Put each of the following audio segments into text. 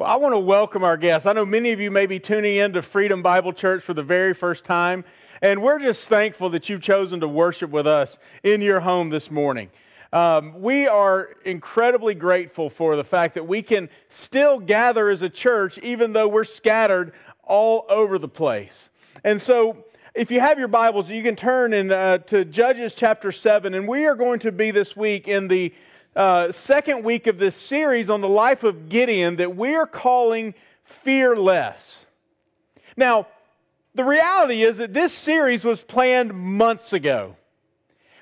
Well, I want to welcome our guests. I know many of you may be tuning in to Freedom Bible Church for the very first time, and we're just thankful that you've chosen to worship with us in your home this morning. Um, we are incredibly grateful for the fact that we can still gather as a church, even though we're scattered all over the place. And so, if you have your Bibles, you can turn in, uh, to Judges chapter 7, and we are going to be this week in the uh, second week of this series on the life of Gideon that we are calling Fearless. Now, the reality is that this series was planned months ago,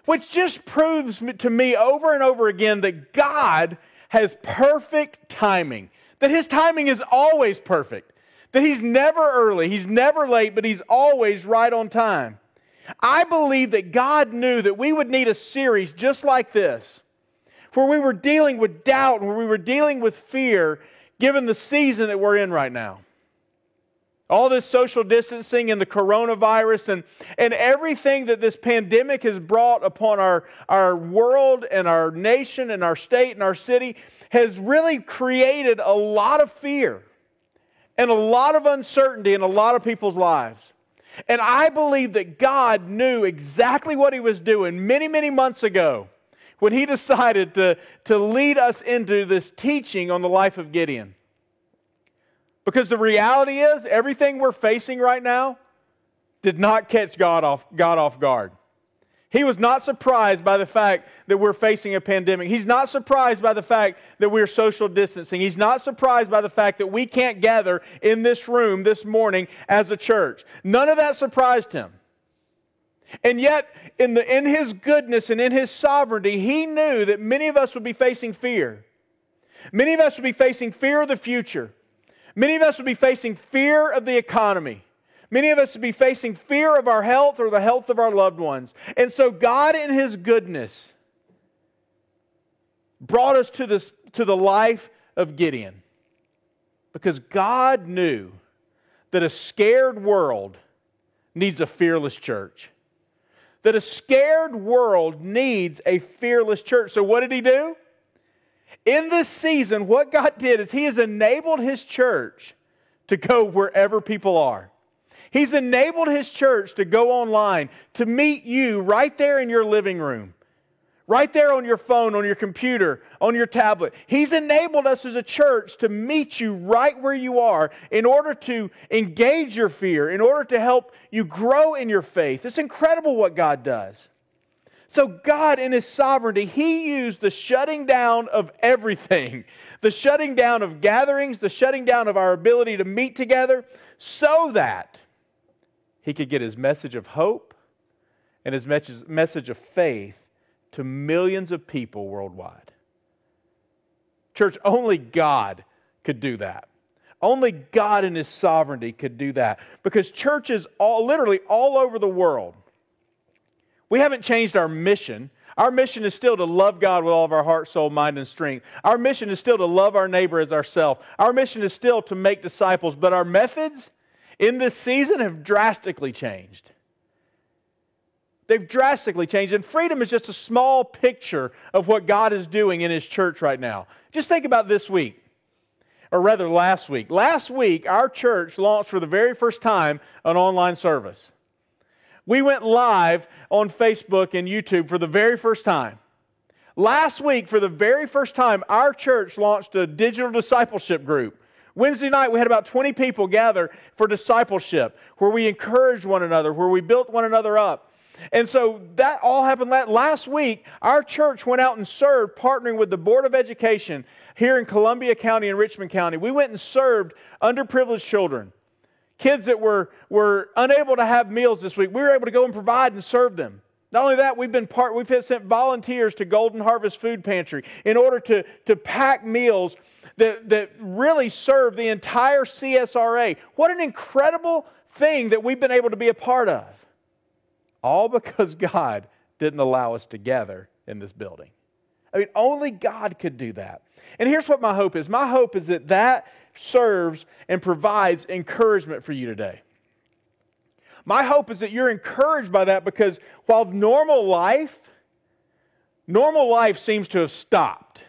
which just proves to me over and over again that God has perfect timing, that His timing is always perfect, that He's never early, He's never late, but He's always right on time. I believe that God knew that we would need a series just like this where we were dealing with doubt, where we were dealing with fear, given the season that we're in right now. All this social distancing and the coronavirus and, and everything that this pandemic has brought upon our, our world and our nation and our state and our city has really created a lot of fear and a lot of uncertainty in a lot of people's lives. And I believe that God knew exactly what He was doing many, many months ago when he decided to, to lead us into this teaching on the life of Gideon. Because the reality is, everything we're facing right now did not catch God off, God off guard. He was not surprised by the fact that we're facing a pandemic. He's not surprised by the fact that we're social distancing. He's not surprised by the fact that we can't gather in this room this morning as a church. None of that surprised him. And yet, in, the, in His goodness and in His sovereignty, He knew that many of us would be facing fear. Many of us would be facing fear of the future. Many of us would be facing fear of the economy. Many of us would be facing fear of our health or the health of our loved ones. And so, God, in His goodness, brought us to, this, to the life of Gideon. Because God knew that a scared world needs a fearless church that a scared world needs a fearless church. So, what did he do? In this season, what God did is he has enabled his church to go wherever people are. He's enabled his church to go online, to meet you right there in your living room right there on your phone, on your computer, on your tablet. He's enabled us as a church to meet you right where you are in order to engage your fear, in order to help you grow in your faith. It's incredible what God does. So, God, in His sovereignty, He used the shutting down of everything the shutting down of gatherings, the shutting down of our ability to meet together, so that He could get His message of hope and His message of faith to millions of people worldwide. Church, only God could do that. Only God in His sovereignty could do that. Because churches all literally all over the world, we haven't changed our mission. Our mission is still to love God with all of our heart, soul, mind, and strength. Our mission is still to love our neighbor as ourselves. Our mission is still to make disciples, but our methods in this season have drastically changed. They've drastically changed. And freedom is just a small picture of what God is doing in His church right now. Just think about this week, or rather last week. Last week, our church launched for the very first time an online service. We went live on Facebook and YouTube for the very first time. Last week, for the very first time, our church launched a digital discipleship group. Wednesday night, we had about 20 people gather for discipleship, where we encouraged one another, where we built one another up. And so that all happened last week. Our church went out and served, partnering with the Board of Education here in Columbia County and Richmond County. We went and served underprivileged children, kids that were, were unable to have meals this week. We were able to go and provide and serve them. Not only that, we've been part, we've sent volunteers to Golden Harvest Food Pantry in order to, to pack meals that, that really serve the entire CSRA. What an incredible thing that we've been able to be a part of. All because God didn't allow us to gather in this building. I mean, only God could do that. And here's what my hope is my hope is that that serves and provides encouragement for you today. My hope is that you're encouraged by that because while normal life, normal life seems to have stopped.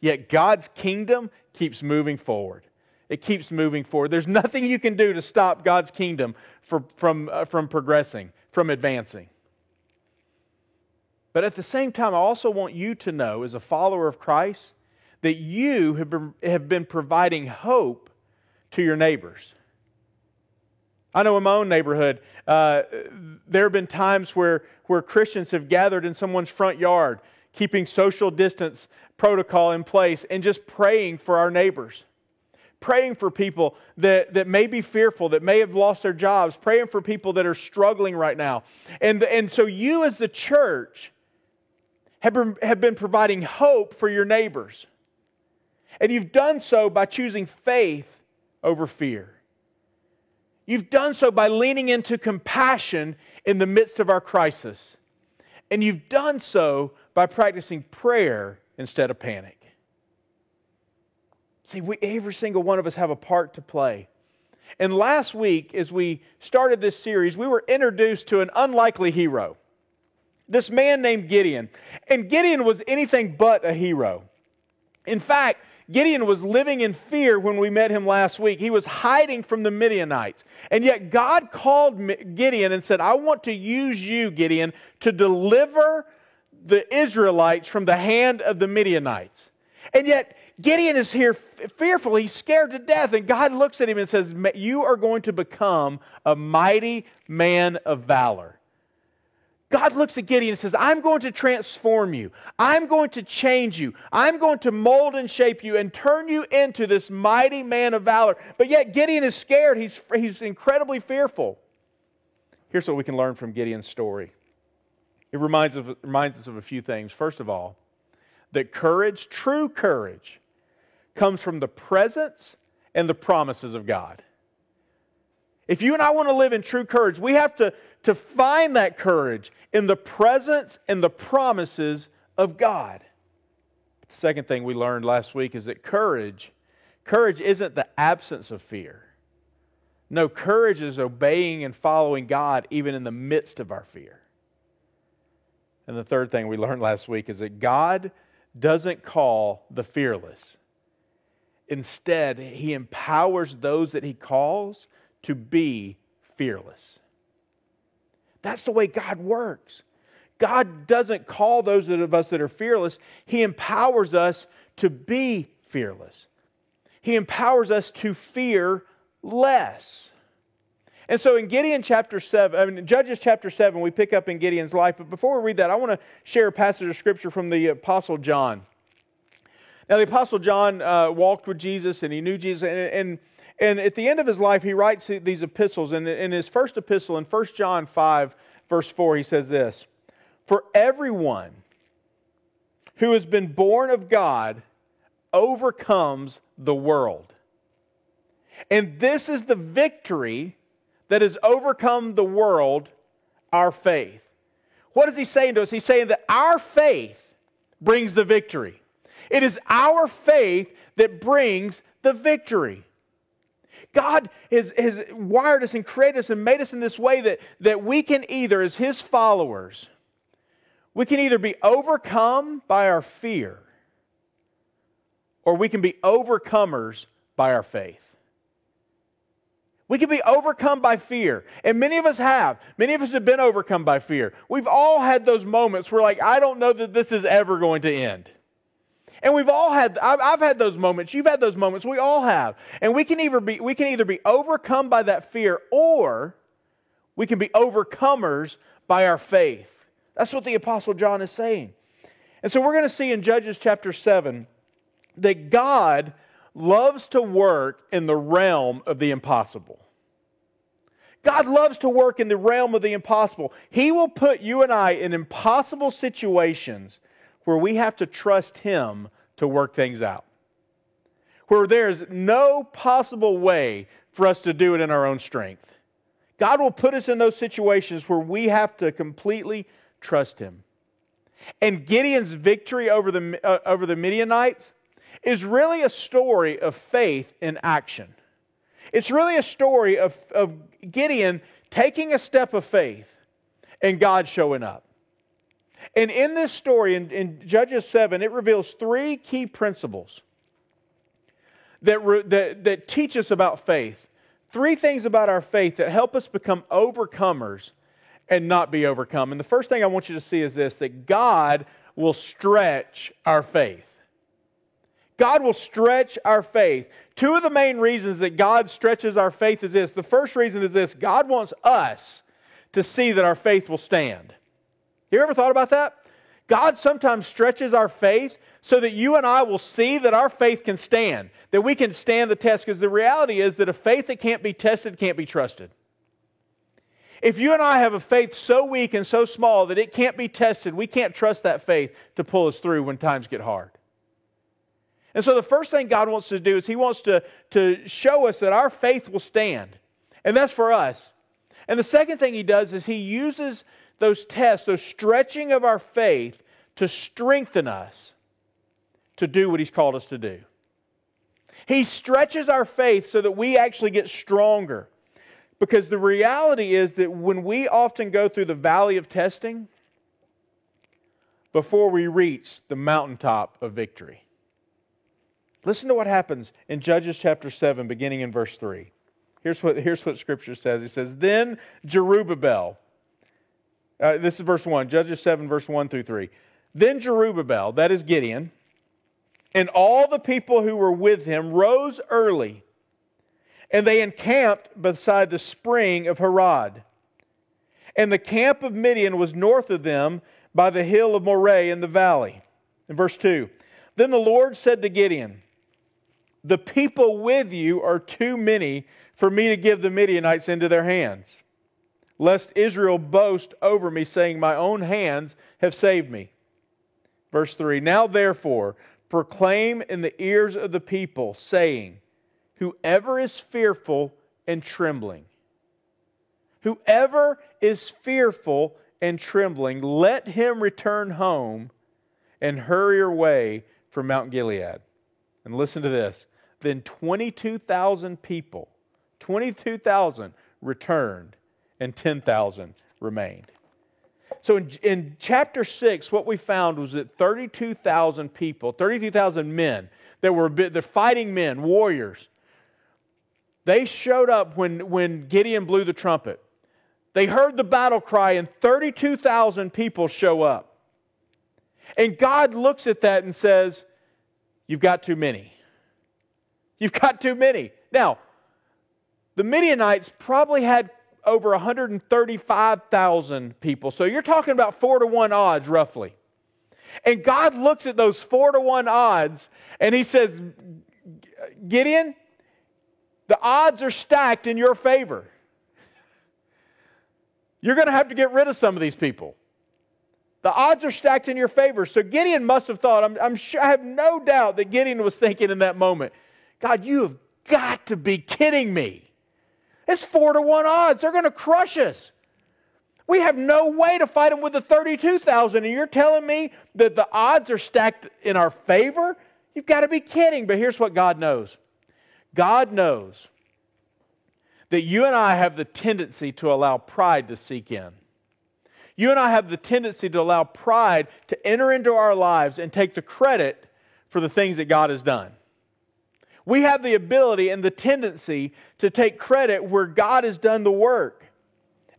Yet God's kingdom keeps moving forward. It keeps moving forward. There's nothing you can do to stop God's kingdom for, from, uh, from progressing, from advancing. But at the same time, I also want you to know, as a follower of Christ, that you have been, have been providing hope to your neighbors. I know in my own neighborhood, uh, there have been times where, where Christians have gathered in someone's front yard, keeping social distance protocol in place, and just praying for our neighbors. Praying for people that, that may be fearful, that may have lost their jobs, praying for people that are struggling right now. And, and so, you as the church have been, have been providing hope for your neighbors. And you've done so by choosing faith over fear. You've done so by leaning into compassion in the midst of our crisis. And you've done so by practicing prayer instead of panic. See, we, every single one of us have a part to play. And last week, as we started this series, we were introduced to an unlikely hero. This man named Gideon. And Gideon was anything but a hero. In fact, Gideon was living in fear when we met him last week. He was hiding from the Midianites. And yet God called Gideon and said, I want to use you, Gideon, to deliver the Israelites from the hand of the Midianites. And yet Gideon is here fearful. He's scared to death. And God looks at him and says, You are going to become a mighty man of valor. God looks at Gideon and says, I'm going to transform you. I'm going to change you. I'm going to mold and shape you and turn you into this mighty man of valor. But yet Gideon is scared. He's, he's incredibly fearful. Here's what we can learn from Gideon's story it reminds, of, reminds us of a few things. First of all, that courage, true courage, comes from the presence and the promises of God. If you and I want to live in true courage, we have to, to find that courage in the presence and the promises of God. The second thing we learned last week is that courage, courage isn't the absence of fear. No, courage is obeying and following God even in the midst of our fear. And the third thing we learned last week is that God doesn't call the fearless. Instead, He empowers those that He calls to be fearless. That's the way God works. God doesn't call those of us that are fearless, He empowers us to be fearless. He empowers us to fear less. And so in Gideon chapter 7, I mean, Judges chapter 7, we pick up in Gideon's life. But before we read that, I want to share a passage of scripture from the Apostle John. Now, the Apostle John uh, walked with Jesus and he knew Jesus. And, and and at the end of his life, he writes these epistles. And in his first epistle, in 1 John 5, verse 4, he says this For everyone who has been born of God overcomes the world. And this is the victory that has overcome the world, our faith. What is he saying to us? He's saying that our faith brings the victory. It is our faith that brings the victory. God has, has wired us and created us and made us in this way that, that we can either, as His followers, we can either be overcome by our fear or we can be overcomers by our faith. We can be overcome by fear. And many of us have. Many of us have been overcome by fear. We've all had those moments where, like, I don't know that this is ever going to end. And we've all had, I've, I've, had those moments. You've had those moments. We all have. And we can, either be, we can either be overcome by that fear or we can be overcomers by our faith. That's what the Apostle John is saying. And so we're going to see in Judges chapter 7 that God loves to work in the realm of the impossible. God loves to work in the realm of the impossible. He will put you and I in impossible situations where we have to trust Him to work things out. Where there's no possible way for us to do it in our own strength. God will put us in those situations where we have to completely trust Him. And Gideon's victory over the, uh, over the Midianites is really a story of faith in action. It's really a story of, of Gideon taking a step of faith and God showing up. And in this story, in, in Judges 7, it reveals three key principles that, re, that, that teach us about faith. Three things about our faith that help us become overcomers and not be overcome. And the first thing I want you to see is this that God will stretch our faith. God will stretch our faith. Two of the main reasons that God stretches our faith is this. The first reason is this God wants us to see that our faith will stand. You ever thought about that? God sometimes stretches our faith so that you and I will see that our faith can stand, that we can stand the test. Because the reality is that a faith that can't be tested can't be trusted. If you and I have a faith so weak and so small that it can't be tested, we can't trust that faith to pull us through when times get hard. And so the first thing God wants to do is He wants to, to show us that our faith will stand. And that's for us. And the second thing He does is He uses those tests, those stretching of our faith to strengthen us to do what He's called us to do. He stretches our faith so that we actually get stronger. Because the reality is that when we often go through the valley of testing, before we reach the mountaintop of victory. Listen to what happens in Judges chapter 7, beginning in verse 3. Here's what, here's what Scripture says He says, Then Jerubbaal, uh, this is verse 1, Judges 7, verse 1 through 3. Then Jerubbaal, that is Gideon, and all the people who were with him rose early and they encamped beside the spring of Harod. And the camp of Midian was north of them by the hill of Moreh in the valley. In verse 2, then the Lord said to Gideon, The people with you are too many for me to give the Midianites into their hands, lest Israel boast over me, saying, My own hands have saved me. Verse 3 Now therefore proclaim in the ears of the people, saying, Whoever is fearful and trembling, whoever is fearful and trembling, let him return home and hurry away from Mount Gilead. And listen to this. Then 22,000 people, 22,000 returned, and 10,000 remained. So in, in chapter 6, what we found was that 32,000 people, 32,000 men that were the fighting men, warriors, they showed up when, when Gideon blew the trumpet. They heard the battle cry, and 32,000 people show up. And God looks at that and says, You've got too many. You've got too many. Now, the Midianites probably had over 135,000 people. So you're talking about four to one odds, roughly. And God looks at those four to one odds and he says, Gideon, the odds are stacked in your favor. You're going to have to get rid of some of these people. The odds are stacked in your favor. So Gideon must have thought, I'm, I'm sure, I have no doubt that Gideon was thinking in that moment, God, you have got to be kidding me. It's four to one odds. They're going to crush us. We have no way to fight them with the 32,000. And you're telling me that the odds are stacked in our favor? You've got to be kidding. But here's what God knows God knows that you and I have the tendency to allow pride to seek in. You and I have the tendency to allow pride to enter into our lives and take the credit for the things that God has done. We have the ability and the tendency to take credit where God has done the work.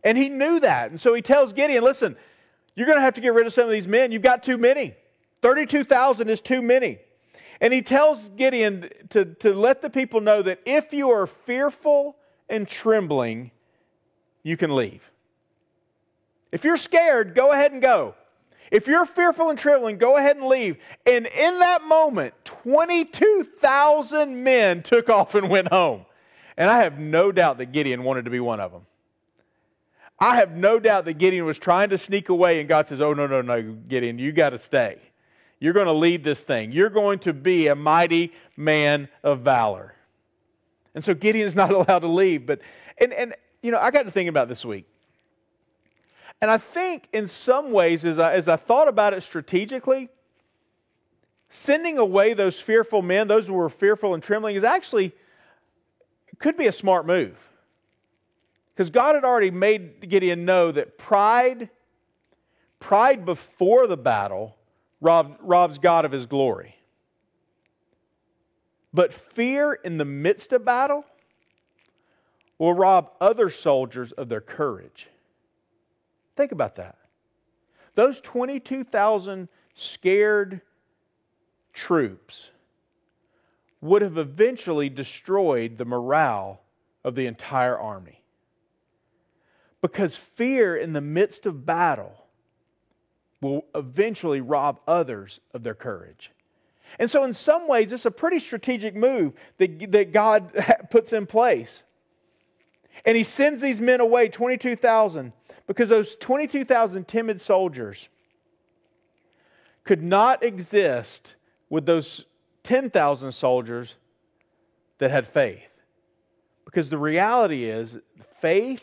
And he knew that. And so he tells Gideon, listen, you're going to have to get rid of some of these men. You've got too many. 32,000 is too many. And he tells Gideon to, to let the people know that if you are fearful and trembling, you can leave. If you're scared, go ahead and go. If you're fearful and trembling, go ahead and leave. And in that moment, 22,000 men took off and went home. And I have no doubt that Gideon wanted to be one of them. I have no doubt that Gideon was trying to sneak away, and God says, Oh, no, no, no, Gideon, you got to stay. You're going to lead this thing. You're going to be a mighty man of valor. And so Gideon is not allowed to leave. But, and, and, you know, I got to thinking about this week. And I think in some ways, as I, as I thought about it strategically, sending away those fearful men, those who were fearful and trembling, is actually, could be a smart move. Because God had already made Gideon know that pride Pride before the battle rob, robs God of his glory. But fear in the midst of battle will rob other soldiers of their courage. Think about that. Those 22,000 scared troops would have eventually destroyed the morale of the entire army. Because fear in the midst of battle will eventually rob others of their courage. And so, in some ways, it's a pretty strategic move that, that God puts in place. And He sends these men away, 22,000, because those 22,000 timid soldiers could not exist with those 10,000 soldiers that had faith. Because the reality is, faith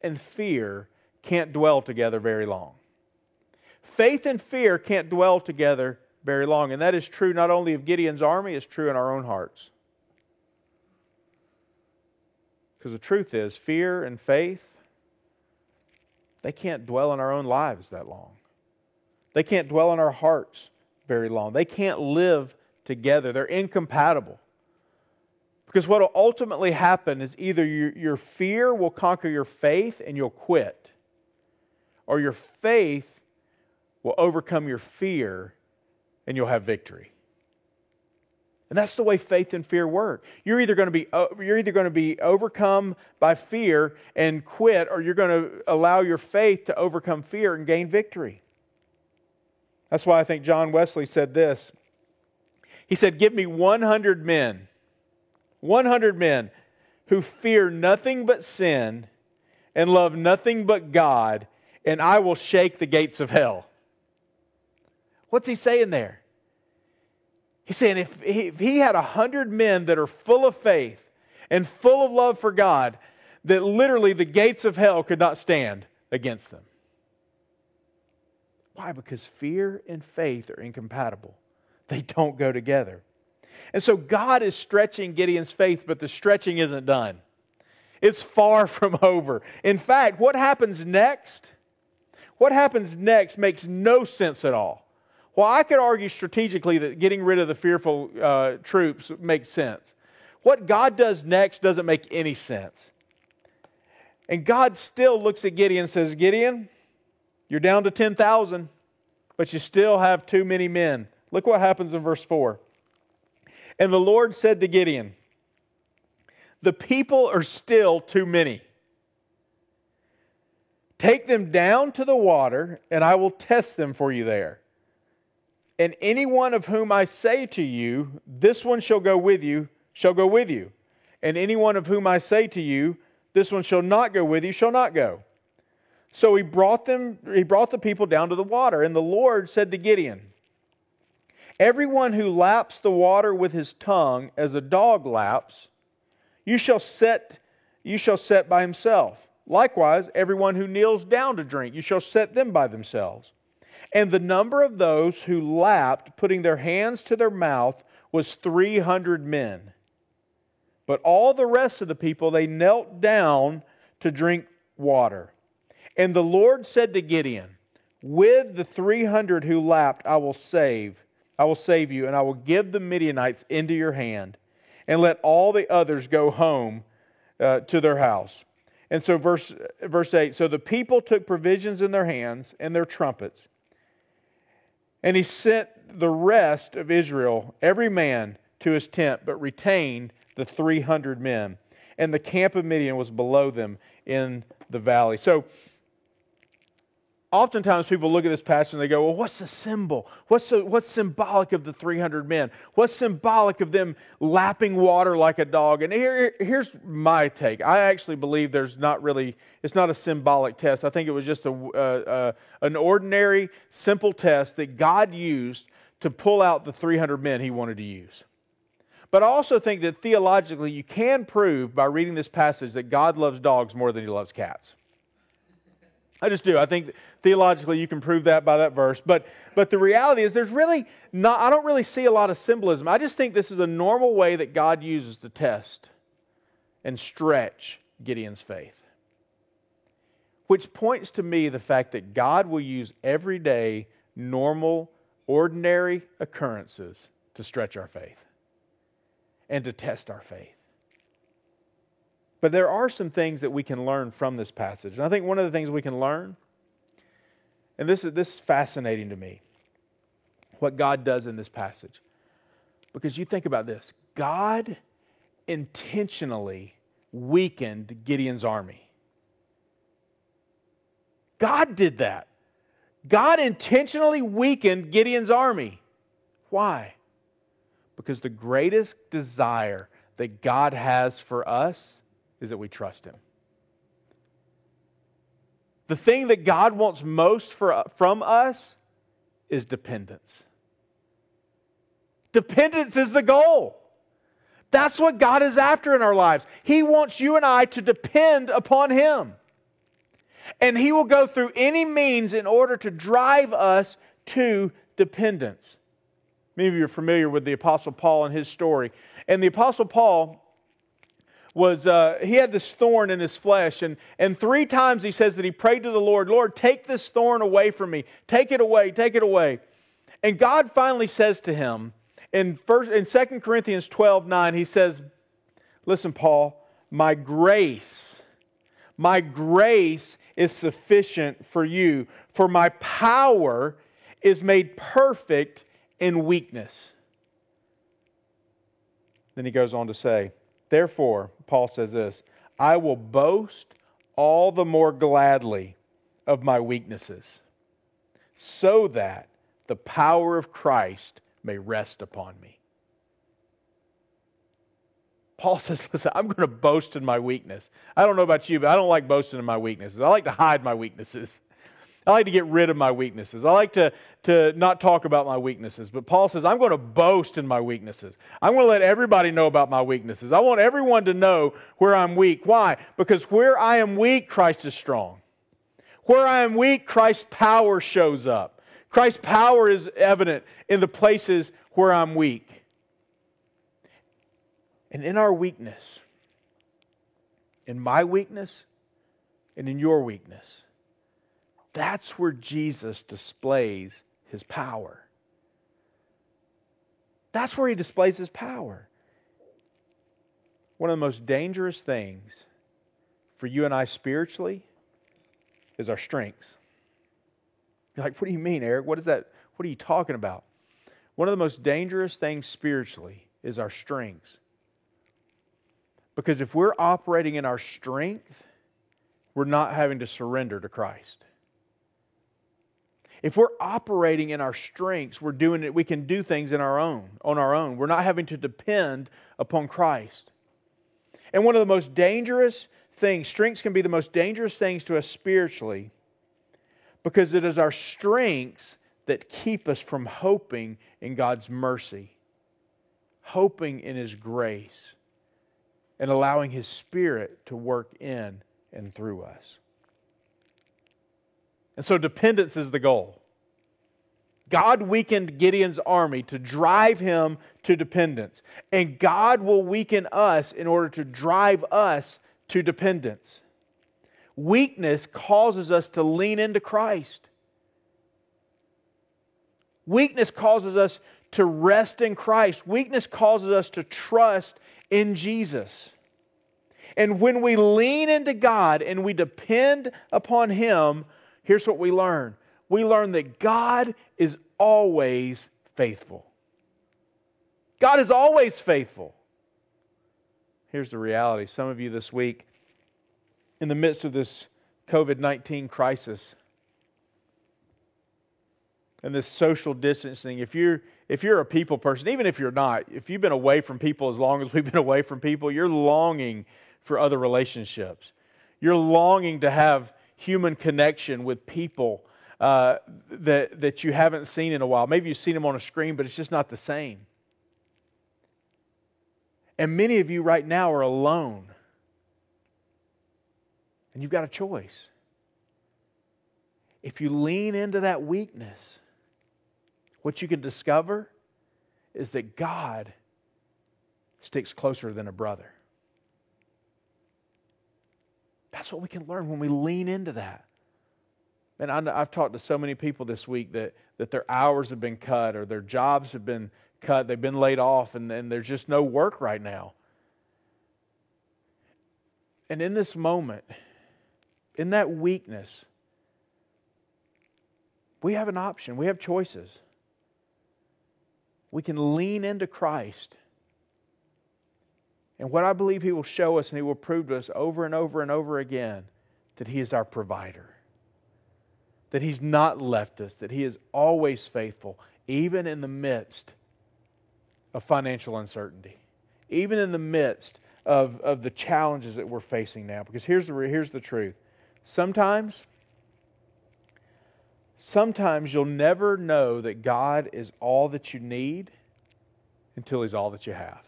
and fear can't dwell together very long. Faith and fear can't dwell together very long. And that is true not only of Gideon's army, it's true in our own hearts. Because the truth is, fear and faith, they can't dwell in our own lives that long. They can't dwell in our hearts very long. They can't live together. They're incompatible. Because what will ultimately happen is either your, your fear will conquer your faith and you'll quit, or your faith will overcome your fear and you'll have victory. And that's the way faith and fear work. You're either going to be uh, you're either going to be overcome by fear and quit or you're going to allow your faith to overcome fear and gain victory. That's why I think John Wesley said this. He said, "Give me 100 men. 100 men who fear nothing but sin and love nothing but God, and I will shake the gates of hell." What's he saying there? He's saying if he, if he had a hundred men that are full of faith and full of love for God, that literally the gates of hell could not stand against them. Why? Because fear and faith are incompatible, they don't go together. And so God is stretching Gideon's faith, but the stretching isn't done. It's far from over. In fact, what happens next? What happens next makes no sense at all. Well, I could argue strategically that getting rid of the fearful uh, troops makes sense. What God does next doesn't make any sense. And God still looks at Gideon and says, Gideon, you're down to 10,000, but you still have too many men. Look what happens in verse 4. And the Lord said to Gideon, The people are still too many. Take them down to the water, and I will test them for you there. And any one of whom I say to you, this one shall go with you, shall go with you. And any one of whom I say to you, this one shall not go with you, shall not go. So he brought them, he brought the people down to the water, and the Lord said to Gideon, Everyone who laps the water with his tongue as a dog laps, you shall set you shall set by himself. Likewise, everyone who kneels down to drink, you shall set them by themselves. And the number of those who lapped, putting their hands to their mouth, was 300 men. But all the rest of the people, they knelt down to drink water. And the Lord said to Gideon, With the 300 who lapped, I will save. I will save you, and I will give the Midianites into your hand, and let all the others go home uh, to their house. And so, verse, verse 8 So the people took provisions in their hands and their trumpets and he sent the rest of Israel, every man to his tent, but retained the 300 men. And the camp of Midian was below them in the valley. So oftentimes people look at this passage and they go, well, what's the symbol? What's, the, what's symbolic of the 300 men? What's symbolic of them lapping water like a dog? And here, here's my take. I actually believe there's not really, it's not a symbolic test. I think it was just a, uh, an ordinary, simple test that God used to pull out the 300 men he wanted to use. But I also think that theologically, you can prove by reading this passage that God loves dogs more than he loves cats. I just do. I think theologically you can prove that by that verse. But, but the reality is, there's really not, I don't really see a lot of symbolism. I just think this is a normal way that God uses to test and stretch Gideon's faith. which points to me the fact that God will use everyday, normal, ordinary occurrences to stretch our faith and to test our faith. But there are some things that we can learn from this passage. And I think one of the things we can learn, and this is, this is fascinating to me, what God does in this passage. Because you think about this God intentionally weakened Gideon's army. God did that. God intentionally weakened Gideon's army. Why? Because the greatest desire that God has for us is that we trust Him. The thing that God wants most for, from us is dependence. Dependence is the goal. That's what God is after in our lives. He wants you and I to depend upon Him. And He will go through any means in order to drive us to dependence. Many of you are familiar with the Apostle Paul and his story. And the Apostle Paul was, uh, he had this thorn in his flesh. And, and three times he says that he prayed to the Lord, Lord, take this thorn away from me. Take it away, take it away. And God finally says to him, in, first, in 2 Corinthians 12 9, he says, Listen, Paul, my grace, my grace is sufficient for you, for my power is made perfect in weakness. Then he goes on to say, Therefore, Paul says this I will boast all the more gladly of my weaknesses, so that the power of Christ may rest upon me. Paul says, Listen, I'm going to boast in my weakness. I don't know about you, but I don't like boasting in my weaknesses. I like to hide my weaknesses. I like to get rid of my weaknesses. I like to, to not talk about my weaknesses. But Paul says, I'm going to boast in my weaknesses. I'm going to let everybody know about my weaknesses. I want everyone to know where I'm weak. Why? Because where I am weak, Christ is strong. Where I am weak, Christ's power shows up. Christ's power is evident in the places where I'm weak. And in our weakness, in my weakness and in your weakness, that's where Jesus displays his power. That's where he displays his power. One of the most dangerous things for you and I spiritually is our strengths. You're like, what do you mean, Eric? What is that? What are you talking about? One of the most dangerous things spiritually is our strengths. Because if we're operating in our strength, we're not having to surrender to Christ. If we're operating in our strengths, we're doing it, we can do things in our own, on our own. We're not having to depend upon Christ. And one of the most dangerous things, strengths can be the most dangerous things to us spiritually because it is our strengths that keep us from hoping in God's mercy, hoping in His grace, and allowing His Spirit to work in and through us. And so dependence is the goal. God weakened Gideon's army to drive him to dependence. And God will weaken us in order to drive us to dependence. Weakness causes us to lean into Christ. Weakness causes us to rest in Christ. Weakness causes us to trust in Jesus. And when we lean into God and we depend upon Him, here's what we learn we learn that God is always faithful. God is always faithful. Here's the reality some of you this week in the midst of this COVID 19 crisis and this social distancing, if you're, if you're a people person, even if you're not, if you've been away from people as long as we've been away from people, you're longing for other relationships. You're longing to have human connection with people uh, that, that you haven't seen in a while. Maybe you've seen them on a screen, but it's just not the same. And many of you right now are alone. And you've got a choice. If you lean into that weakness, what you can discover is that God sticks closer than a brother. That's what we can learn when we lean into that. And I've talked to so many people this week that, that their hours have been cut or their jobs have been cut, they've been laid off, and, and there's just no work right now. And in this moment, in that weakness, we have an option, we have choices. We can lean into Christ. And what I believe He will show us and He will prove to us over and over and over again that He is our provider, that He's not left us, that He is always faithful, even in the midst of financial uncertainty, even in the midst of, of the challenges that we're facing now. Because here's the, here's the truth sometimes, sometimes you'll never know that God is all that you need until He's all that you have.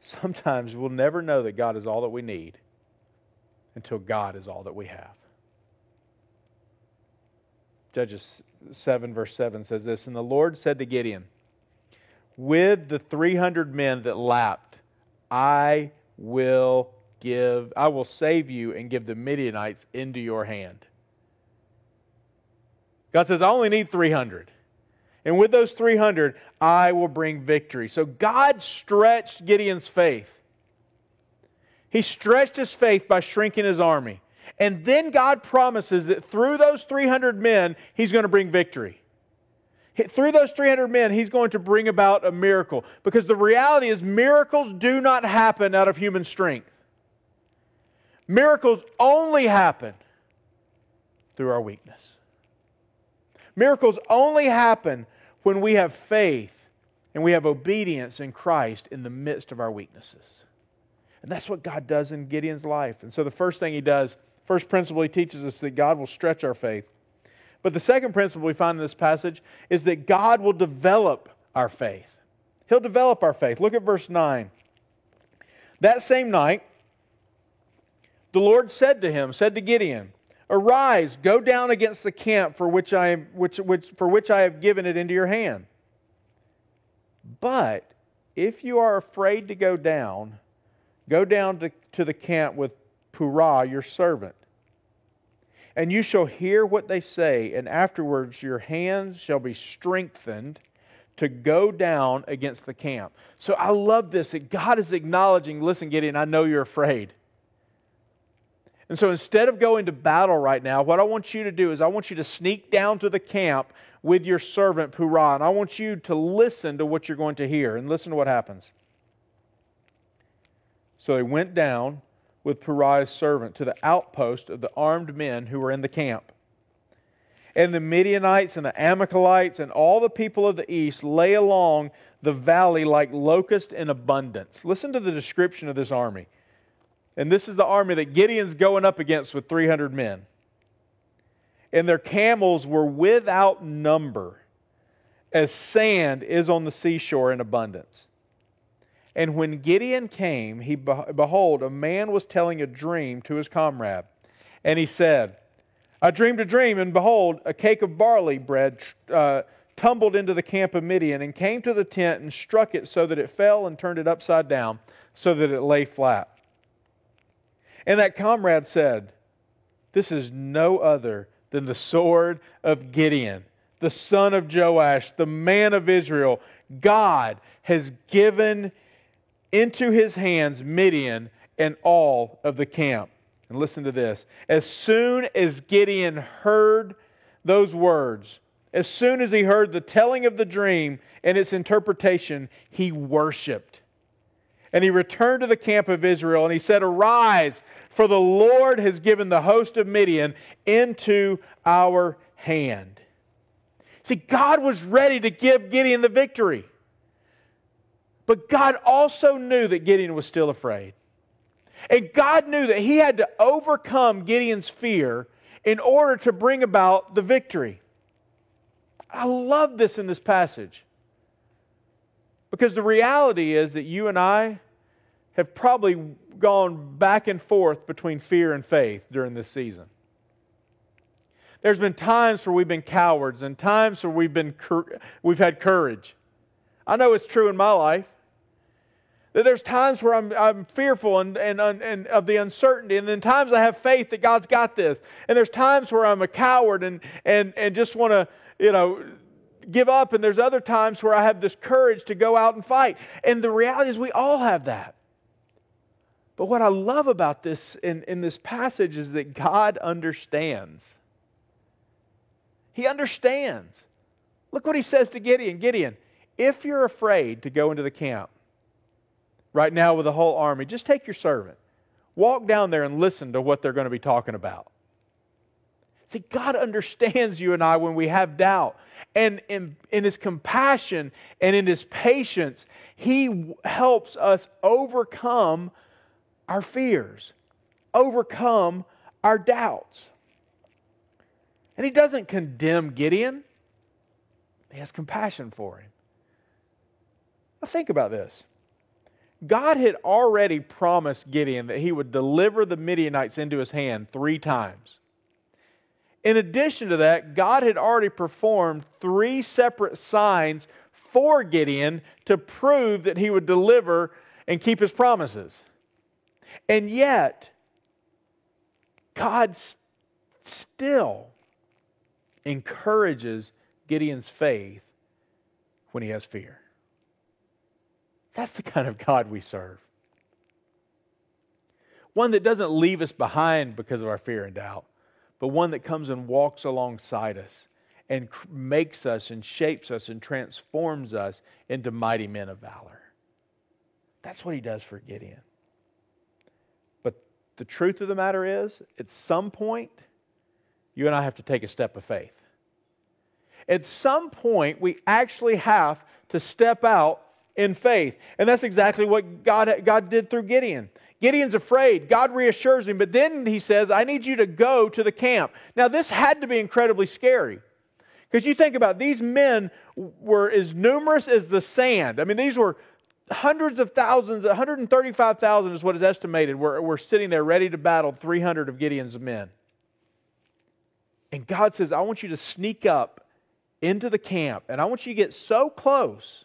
Sometimes we'll never know that God is all that we need until God is all that we have. Judges 7, verse 7 says this And the Lord said to Gideon, With the 300 men that lapped, I will give, I will save you and give the Midianites into your hand. God says, I only need 300. And with those 300, I will bring victory. So God stretched Gideon's faith. He stretched his faith by shrinking his army. And then God promises that through those 300 men, he's going to bring victory. Through those 300 men, he's going to bring about a miracle. Because the reality is, miracles do not happen out of human strength. Miracles only happen through our weakness. Miracles only happen when we have faith and we have obedience in Christ in the midst of our weaknesses. And that's what God does in Gideon's life. And so the first thing he does, first principle he teaches us that God will stretch our faith. But the second principle we find in this passage is that God will develop our faith. He'll develop our faith. Look at verse 9. That same night, the Lord said to him, said to Gideon, Arise, go down against the camp for which I, am, which, which, for which I have given it into your hand. But if you are afraid to go down, go down to, to the camp with Purah, your servant. And you shall hear what they say, and afterwards your hands shall be strengthened to go down against the camp. So I love this that God is acknowledging, listen, Gideon, I know you're afraid. And so instead of going to battle right now, what I want you to do is I want you to sneak down to the camp with your servant Purah, and I want you to listen to what you're going to hear. And listen to what happens. So they went down with Purah's servant to the outpost of the armed men who were in the camp. And the Midianites and the Amalekites and all the people of the east lay along the valley like locusts in abundance. Listen to the description of this army. And this is the army that Gideon's going up against with 300 men. And their camels were without number, as sand is on the seashore in abundance. And when Gideon came, he behold, a man was telling a dream to his comrade. And he said, I dreamed a dream, and behold, a cake of barley bread uh, tumbled into the camp of Midian, and came to the tent and struck it so that it fell and turned it upside down, so that it lay flat. And that comrade said, This is no other than the sword of Gideon, the son of Joash, the man of Israel. God has given into his hands Midian and all of the camp. And listen to this. As soon as Gideon heard those words, as soon as he heard the telling of the dream and its interpretation, he worshiped. And he returned to the camp of Israel and he said, Arise, for the Lord has given the host of Midian into our hand. See, God was ready to give Gideon the victory. But God also knew that Gideon was still afraid. And God knew that he had to overcome Gideon's fear in order to bring about the victory. I love this in this passage. Because the reality is that you and I have probably gone back and forth between fear and faith during this season. There's been times where we've been cowards and times where we've, been, we've had courage. I know it's true in my life. That there's times where I'm, I'm fearful and, and, and of the uncertainty, and then times I have faith that God's got this. And there's times where I'm a coward and, and, and just want to, you know, give up. And there's other times where I have this courage to go out and fight. And the reality is, we all have that. But what I love about this in, in this passage is that God understands. He understands. Look what he says to Gideon Gideon, if you're afraid to go into the camp right now with the whole army, just take your servant. Walk down there and listen to what they're going to be talking about. See, God understands you and I when we have doubt. And in, in His compassion and in His patience, He helps us overcome our fears, overcome our doubts. And He doesn't condemn Gideon, He has compassion for him. Now, think about this. God had already promised Gideon that he would deliver the Midianites into his hand three times. In addition to that, God had already performed three separate signs for Gideon to prove that he would deliver and keep his promises. And yet, God still encourages Gideon's faith when he has fear. That's the kind of God we serve. One that doesn't leave us behind because of our fear and doubt, but one that comes and walks alongside us and makes us and shapes us and transforms us into mighty men of valor. That's what he does for Gideon. The truth of the matter is, at some point, you and I have to take a step of faith. At some point, we actually have to step out in faith. And that's exactly what God, God did through Gideon. Gideon's afraid. God reassures him, but then he says, I need you to go to the camp. Now, this had to be incredibly scary. Because you think about it, these men were as numerous as the sand. I mean, these were hundreds of thousands, 135,000 is what is estimated, were, were sitting there ready to battle 300 of Gideon's men. And God says, I want you to sneak up into the camp, and I want you to get so close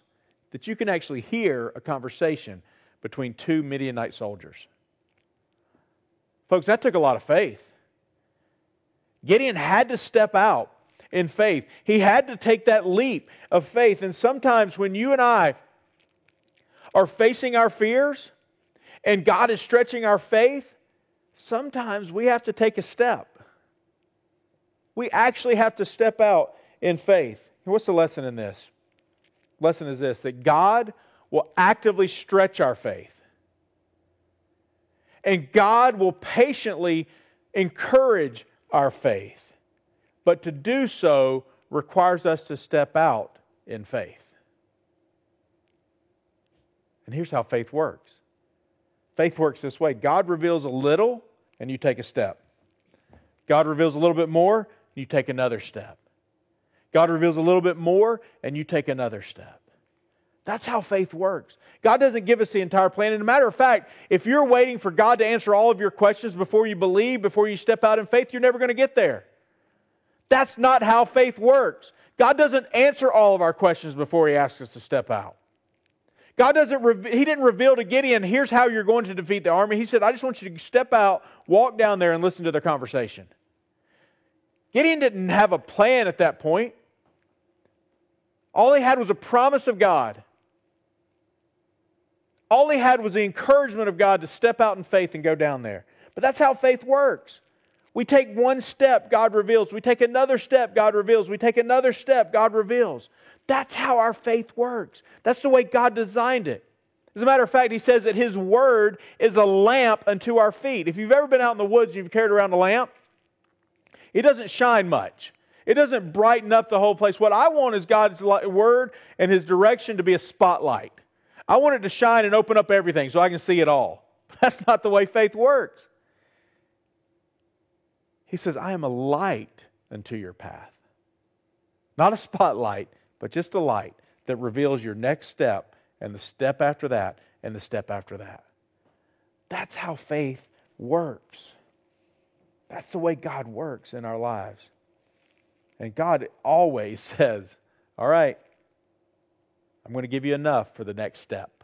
that you can actually hear a conversation between two Midianite soldiers. Folks, that took a lot of faith. Gideon had to step out in faith. He had to take that leap of faith. And sometimes when you and I are facing our fears and God is stretching our faith, sometimes we have to take a step. We actually have to step out in faith. What's the lesson in this? lesson is this that God will actively stretch our faith. And God will patiently encourage our faith. But to do so requires us to step out in faith. And here's how faith works faith works this way God reveals a little, and you take a step. God reveals a little bit more, and you take another step. God reveals a little bit more, and you take another step. That's how faith works. God doesn't give us the entire plan. And a matter of fact, if you're waiting for God to answer all of your questions before you believe, before you step out in faith, you're never going to get there. That's not how faith works. God doesn't answer all of our questions before He asks us to step out. God doesn't, He didn't reveal to Gideon, here's how you're going to defeat the army. He said, I just want you to step out, walk down there, and listen to their conversation. Gideon didn't have a plan at that point. All he had was a promise of God. All he had was the encouragement of God to step out in faith and go down there. But that's how faith works. We take one step, God reveals. We take another step, God reveals. We take another step, God reveals. That's how our faith works. That's the way God designed it. As a matter of fact, he says that his word is a lamp unto our feet. If you've ever been out in the woods and you've carried around a lamp, it doesn't shine much. It doesn't brighten up the whole place. What I want is God's word and his direction to be a spotlight. I want it to shine and open up everything so I can see it all. That's not the way faith works. He says, I am a light unto your path. Not a spotlight, but just a light that reveals your next step and the step after that and the step after that. That's how faith works. That's the way God works in our lives. And God always says, All right, I'm going to give you enough for the next step.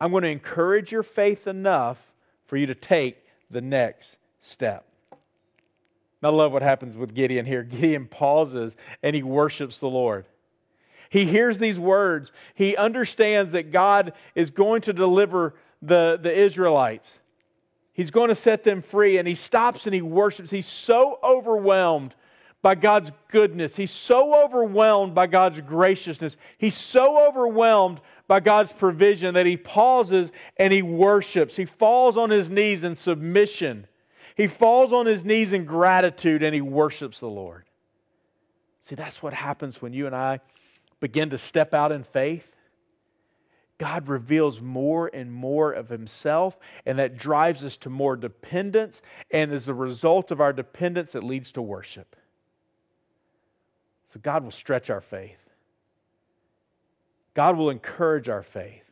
I'm going to encourage your faith enough for you to take the next step. I love what happens with Gideon here. Gideon pauses and he worships the Lord. He hears these words. He understands that God is going to deliver the, the Israelites. He's going to set them free. And he stops and he worships. He's so overwhelmed by God's goodness. He's so overwhelmed by God's graciousness. He's so overwhelmed by God's provision that he pauses and he worships. He falls on his knees in submission. He falls on his knees in gratitude and he worships the Lord. See, that's what happens when you and I begin to step out in faith. God reveals more and more of Himself, and that drives us to more dependence. And as a result of our dependence, it leads to worship. So God will stretch our faith, God will encourage our faith.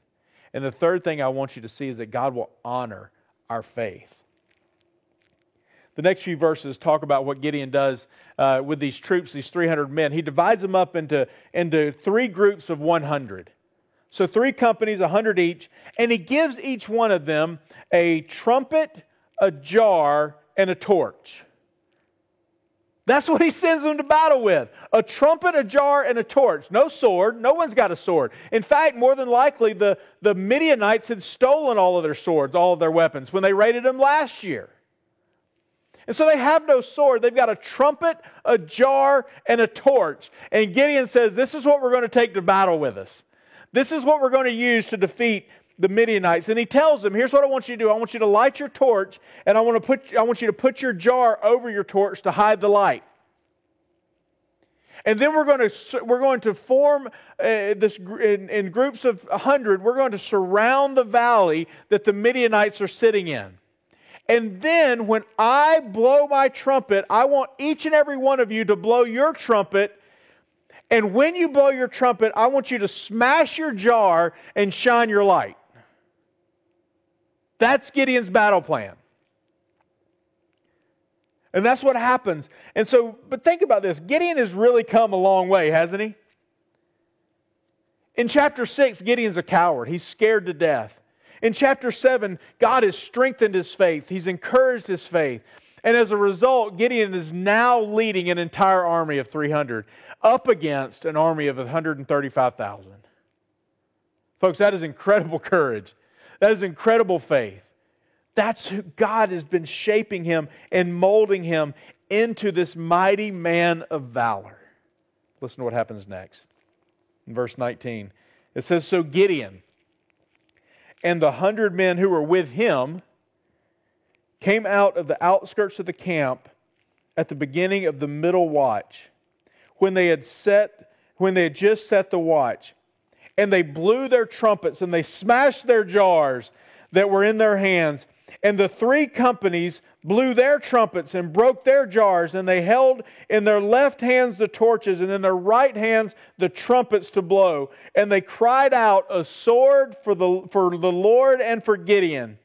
And the third thing I want you to see is that God will honor our faith. The next few verses talk about what Gideon does uh, with these troops, these 300 men. He divides them up into, into three groups of 100. So, three companies, 100 each, and he gives each one of them a trumpet, a jar, and a torch. That's what he sends them to battle with a trumpet, a jar, and a torch. No sword. No one's got a sword. In fact, more than likely, the, the Midianites had stolen all of their swords, all of their weapons, when they raided them last year. And so they have no sword. They've got a trumpet, a jar, and a torch. And Gideon says, This is what we're going to take to battle with us. This is what we're going to use to defeat the Midianites. And he tells them, here's what I want you to do. I want you to light your torch, and I want, to put, I want you to put your jar over your torch to hide the light. And then we're going to, we're going to form uh, this in, in groups of 100. We're going to surround the valley that the Midianites are sitting in. And then when I blow my trumpet, I want each and every one of you to blow your trumpet and when you blow your trumpet, I want you to smash your jar and shine your light. That's Gideon's battle plan. And that's what happens. And so, but think about this Gideon has really come a long way, hasn't he? In chapter 6, Gideon's a coward. He's scared to death. In chapter 7, God has strengthened his faith, he's encouraged his faith. And as a result, Gideon is now leading an entire army of 300 up against an army of 135,000. Folks, that is incredible courage. That is incredible faith. That's who God has been shaping him and molding him into this mighty man of valor. Listen to what happens next. In verse 19, it says So Gideon and the hundred men who were with him came out of the outskirts of the camp at the beginning of the middle watch. When they had set when they had just set the watch and they blew their trumpets and they smashed their jars that were in their hands and the three companies blew their trumpets and broke their jars and they held in their left hands the torches and in their right hands the trumpets to blow and they cried out a sword for the for the Lord and for Gideon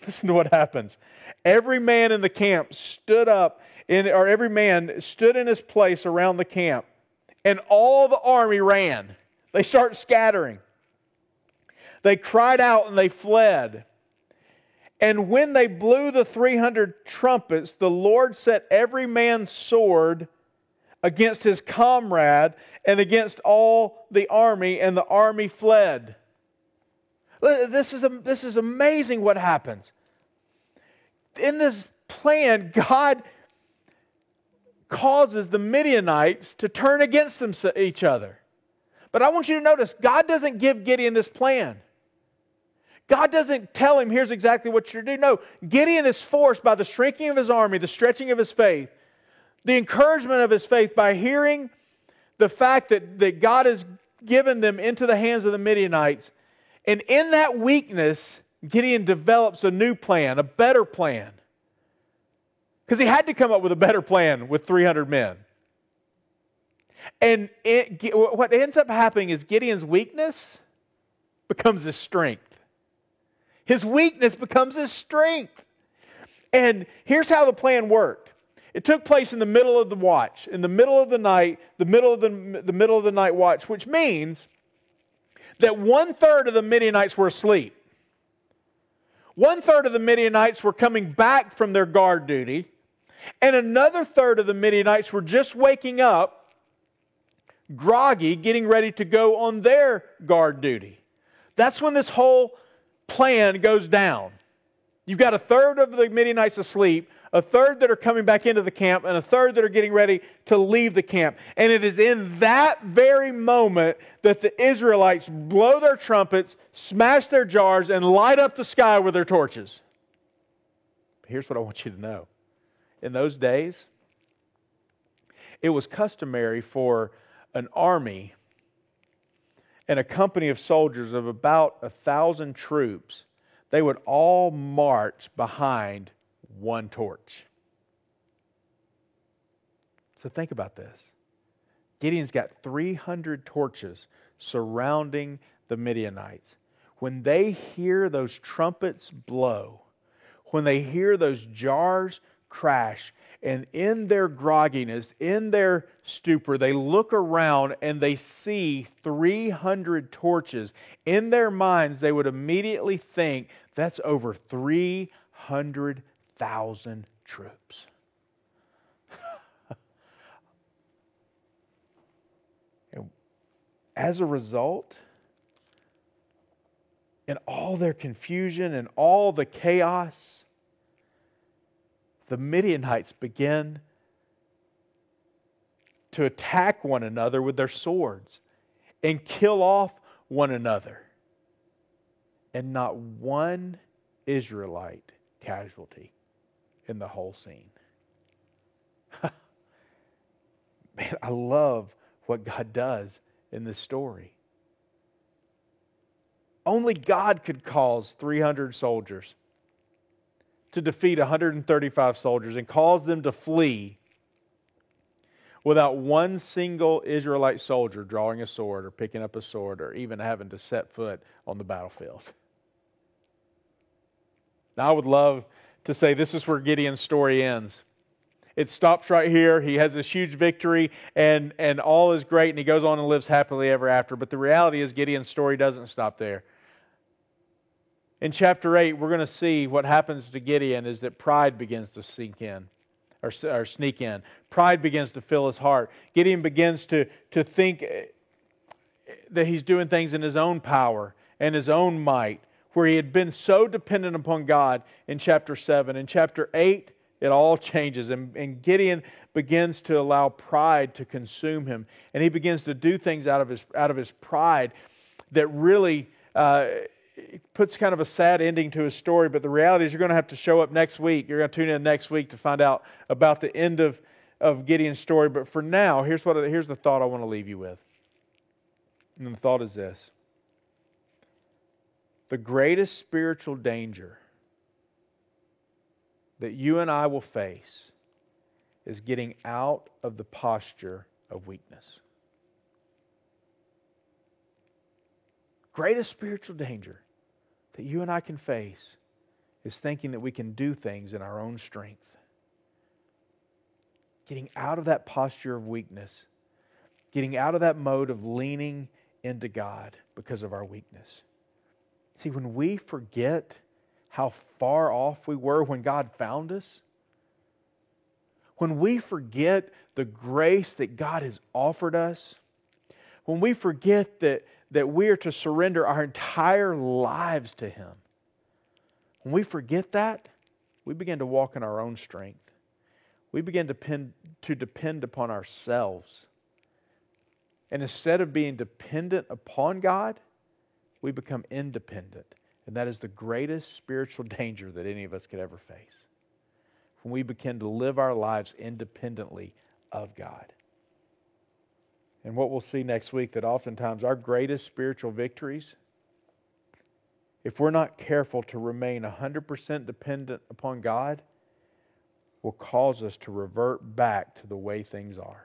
Listen to what happens. Every man in the camp stood up, in, or every man stood in his place around the camp, and all the army ran. They start scattering. They cried out and they fled. And when they blew the 300 trumpets, the Lord set every man's sword against his comrade and against all the army, and the army fled. This is, this is amazing what happens. In this plan, God causes the Midianites to turn against them, each other. But I want you to notice God doesn't give Gideon this plan. God doesn't tell him, here's exactly what you're to do. No, Gideon is forced by the shrinking of his army, the stretching of his faith, the encouragement of his faith by hearing the fact that, that God has given them into the hands of the Midianites. And in that weakness, Gideon develops a new plan, a better plan. Because he had to come up with a better plan with 300 men. And it, what ends up happening is Gideon's weakness becomes his strength. His weakness becomes his strength. And here's how the plan worked. It took place in the middle of the watch, in the middle of the night, the middle of the, the middle of the night watch, which means that one third of the Midianites were asleep. One third of the Midianites were coming back from their guard duty, and another third of the Midianites were just waking up, groggy, getting ready to go on their guard duty. That's when this whole plan goes down. You've got a third of the Midianites asleep, a third that are coming back into the camp, and a third that are getting ready to leave the camp. And it is in that very moment that the Israelites blow their trumpets, smash their jars, and light up the sky with their torches. Here's what I want you to know. In those days, it was customary for an army and a company of soldiers of about a thousand troops, they would all march behind one torch. So think about this. Gideon's got 300 torches surrounding the Midianites. When they hear those trumpets blow, when they hear those jars crash, and in their grogginess, in their stupor, they look around and they see 300 torches. In their minds, they would immediately think that's over 300 thousand troops. and as a result, in all their confusion and all the chaos, the Midianites begin to attack one another with their swords and kill off one another. And not one Israelite casualty in the whole scene. Man, I love what God does in this story. Only God could cause 300 soldiers to defeat 135 soldiers and cause them to flee without one single Israelite soldier drawing a sword or picking up a sword or even having to set foot on the battlefield. Now, I would love to say this is where Gideon's story ends. It stops right here. He has this huge victory, and, and all is great, and he goes on and lives happily ever after. But the reality is, Gideon's story doesn't stop there. In chapter 8, we're going to see what happens to Gideon is that pride begins to sink in or, or sneak in. Pride begins to fill his heart. Gideon begins to, to think eh, that he's doing things in his own power and his own might where he had been so dependent upon God in chapter 7. In chapter 8, it all changes, and, and Gideon begins to allow pride to consume him. And he begins to do things out of his, out of his pride that really uh, puts kind of a sad ending to his story. But the reality is, you're going to have to show up next week. You're going to tune in next week to find out about the end of, of Gideon's story. But for now, here's, what, here's the thought I want to leave you with. And the thought is this the greatest spiritual danger that you and I will face is getting out of the posture of weakness. Greatest spiritual danger that you and I can face is thinking that we can do things in our own strength. Getting out of that posture of weakness, getting out of that mode of leaning into God because of our weakness. See, when we forget how far off we were when God found us, when we forget the grace that God has offered us, when we forget that, that we are to surrender our entire lives to Him, when we forget that, we begin to walk in our own strength. We begin to depend, to depend upon ourselves. And instead of being dependent upon God, we become independent. And that is the greatest spiritual danger that any of us could ever face. When we begin to live our lives independently of God. And what we'll see next week that oftentimes our greatest spiritual victories, if we're not careful to remain 100% dependent upon God, will cause us to revert back to the way things are.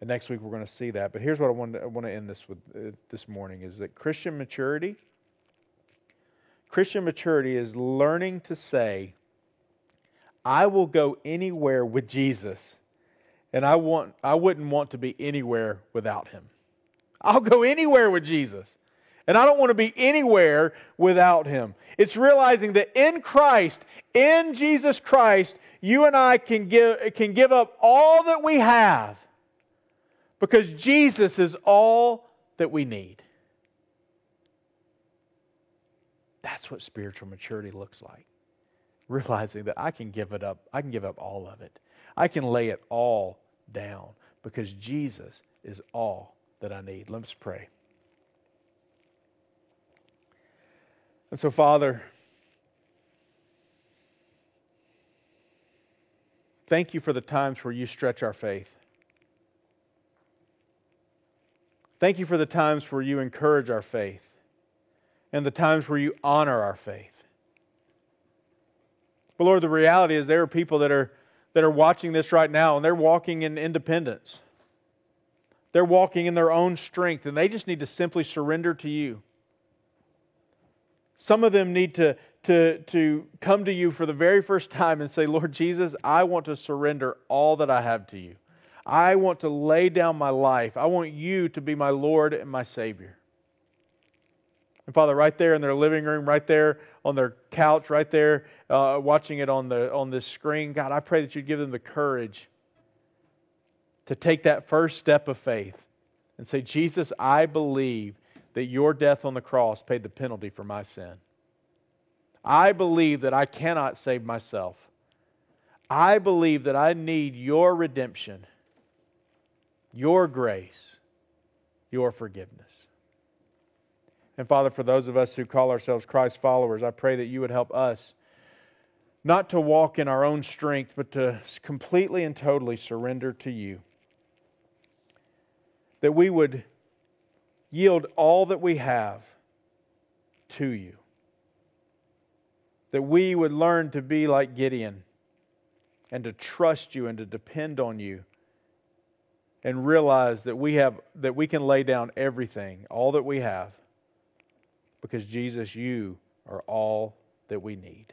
And next week we're going to see that. But here's what I want to, I want to end this with uh, this morning is that Christian maturity Christian maturity is learning to say I will go anywhere with Jesus and I want I wouldn't want to be anywhere without him. I'll go anywhere with Jesus. And I don't want to be anywhere without him. It's realizing that in Christ, in Jesus Christ, you and I can give, can give up all that we have because Jesus is all that we need. That's what spiritual maturity looks like. Realizing that I can give it up, I can give up all of it. I can lay it all down because Jesus is all that I need. Let's pray. And so, Father, thank you for the times where you stretch our faith. Thank you for the times where you encourage our faith and the times where you honor our faith. But Lord, the reality is there are people that are, that are watching this right now and they're walking in independence. They're walking in their own strength and they just need to simply surrender to you. Some of them need to, to, to come to you for the very first time and say, Lord Jesus, I want to surrender all that I have to you. I want to lay down my life. I want you to be my Lord and my Savior. And Father, right there in their living room, right there on their couch, right there, uh, watching it on the on this screen, God, I pray that you'd give them the courage to take that first step of faith and say, Jesus, I believe that your death on the cross paid the penalty for my sin. I believe that I cannot save myself. I believe that I need your redemption your grace, your forgiveness. And Father, for those of us who call ourselves Christ followers, I pray that you would help us not to walk in our own strength, but to completely and totally surrender to you. That we would yield all that we have to you. That we would learn to be like Gideon and to trust you and to depend on you and realize that we have that we can lay down everything, all that we have, because Jesus, you are all that we need.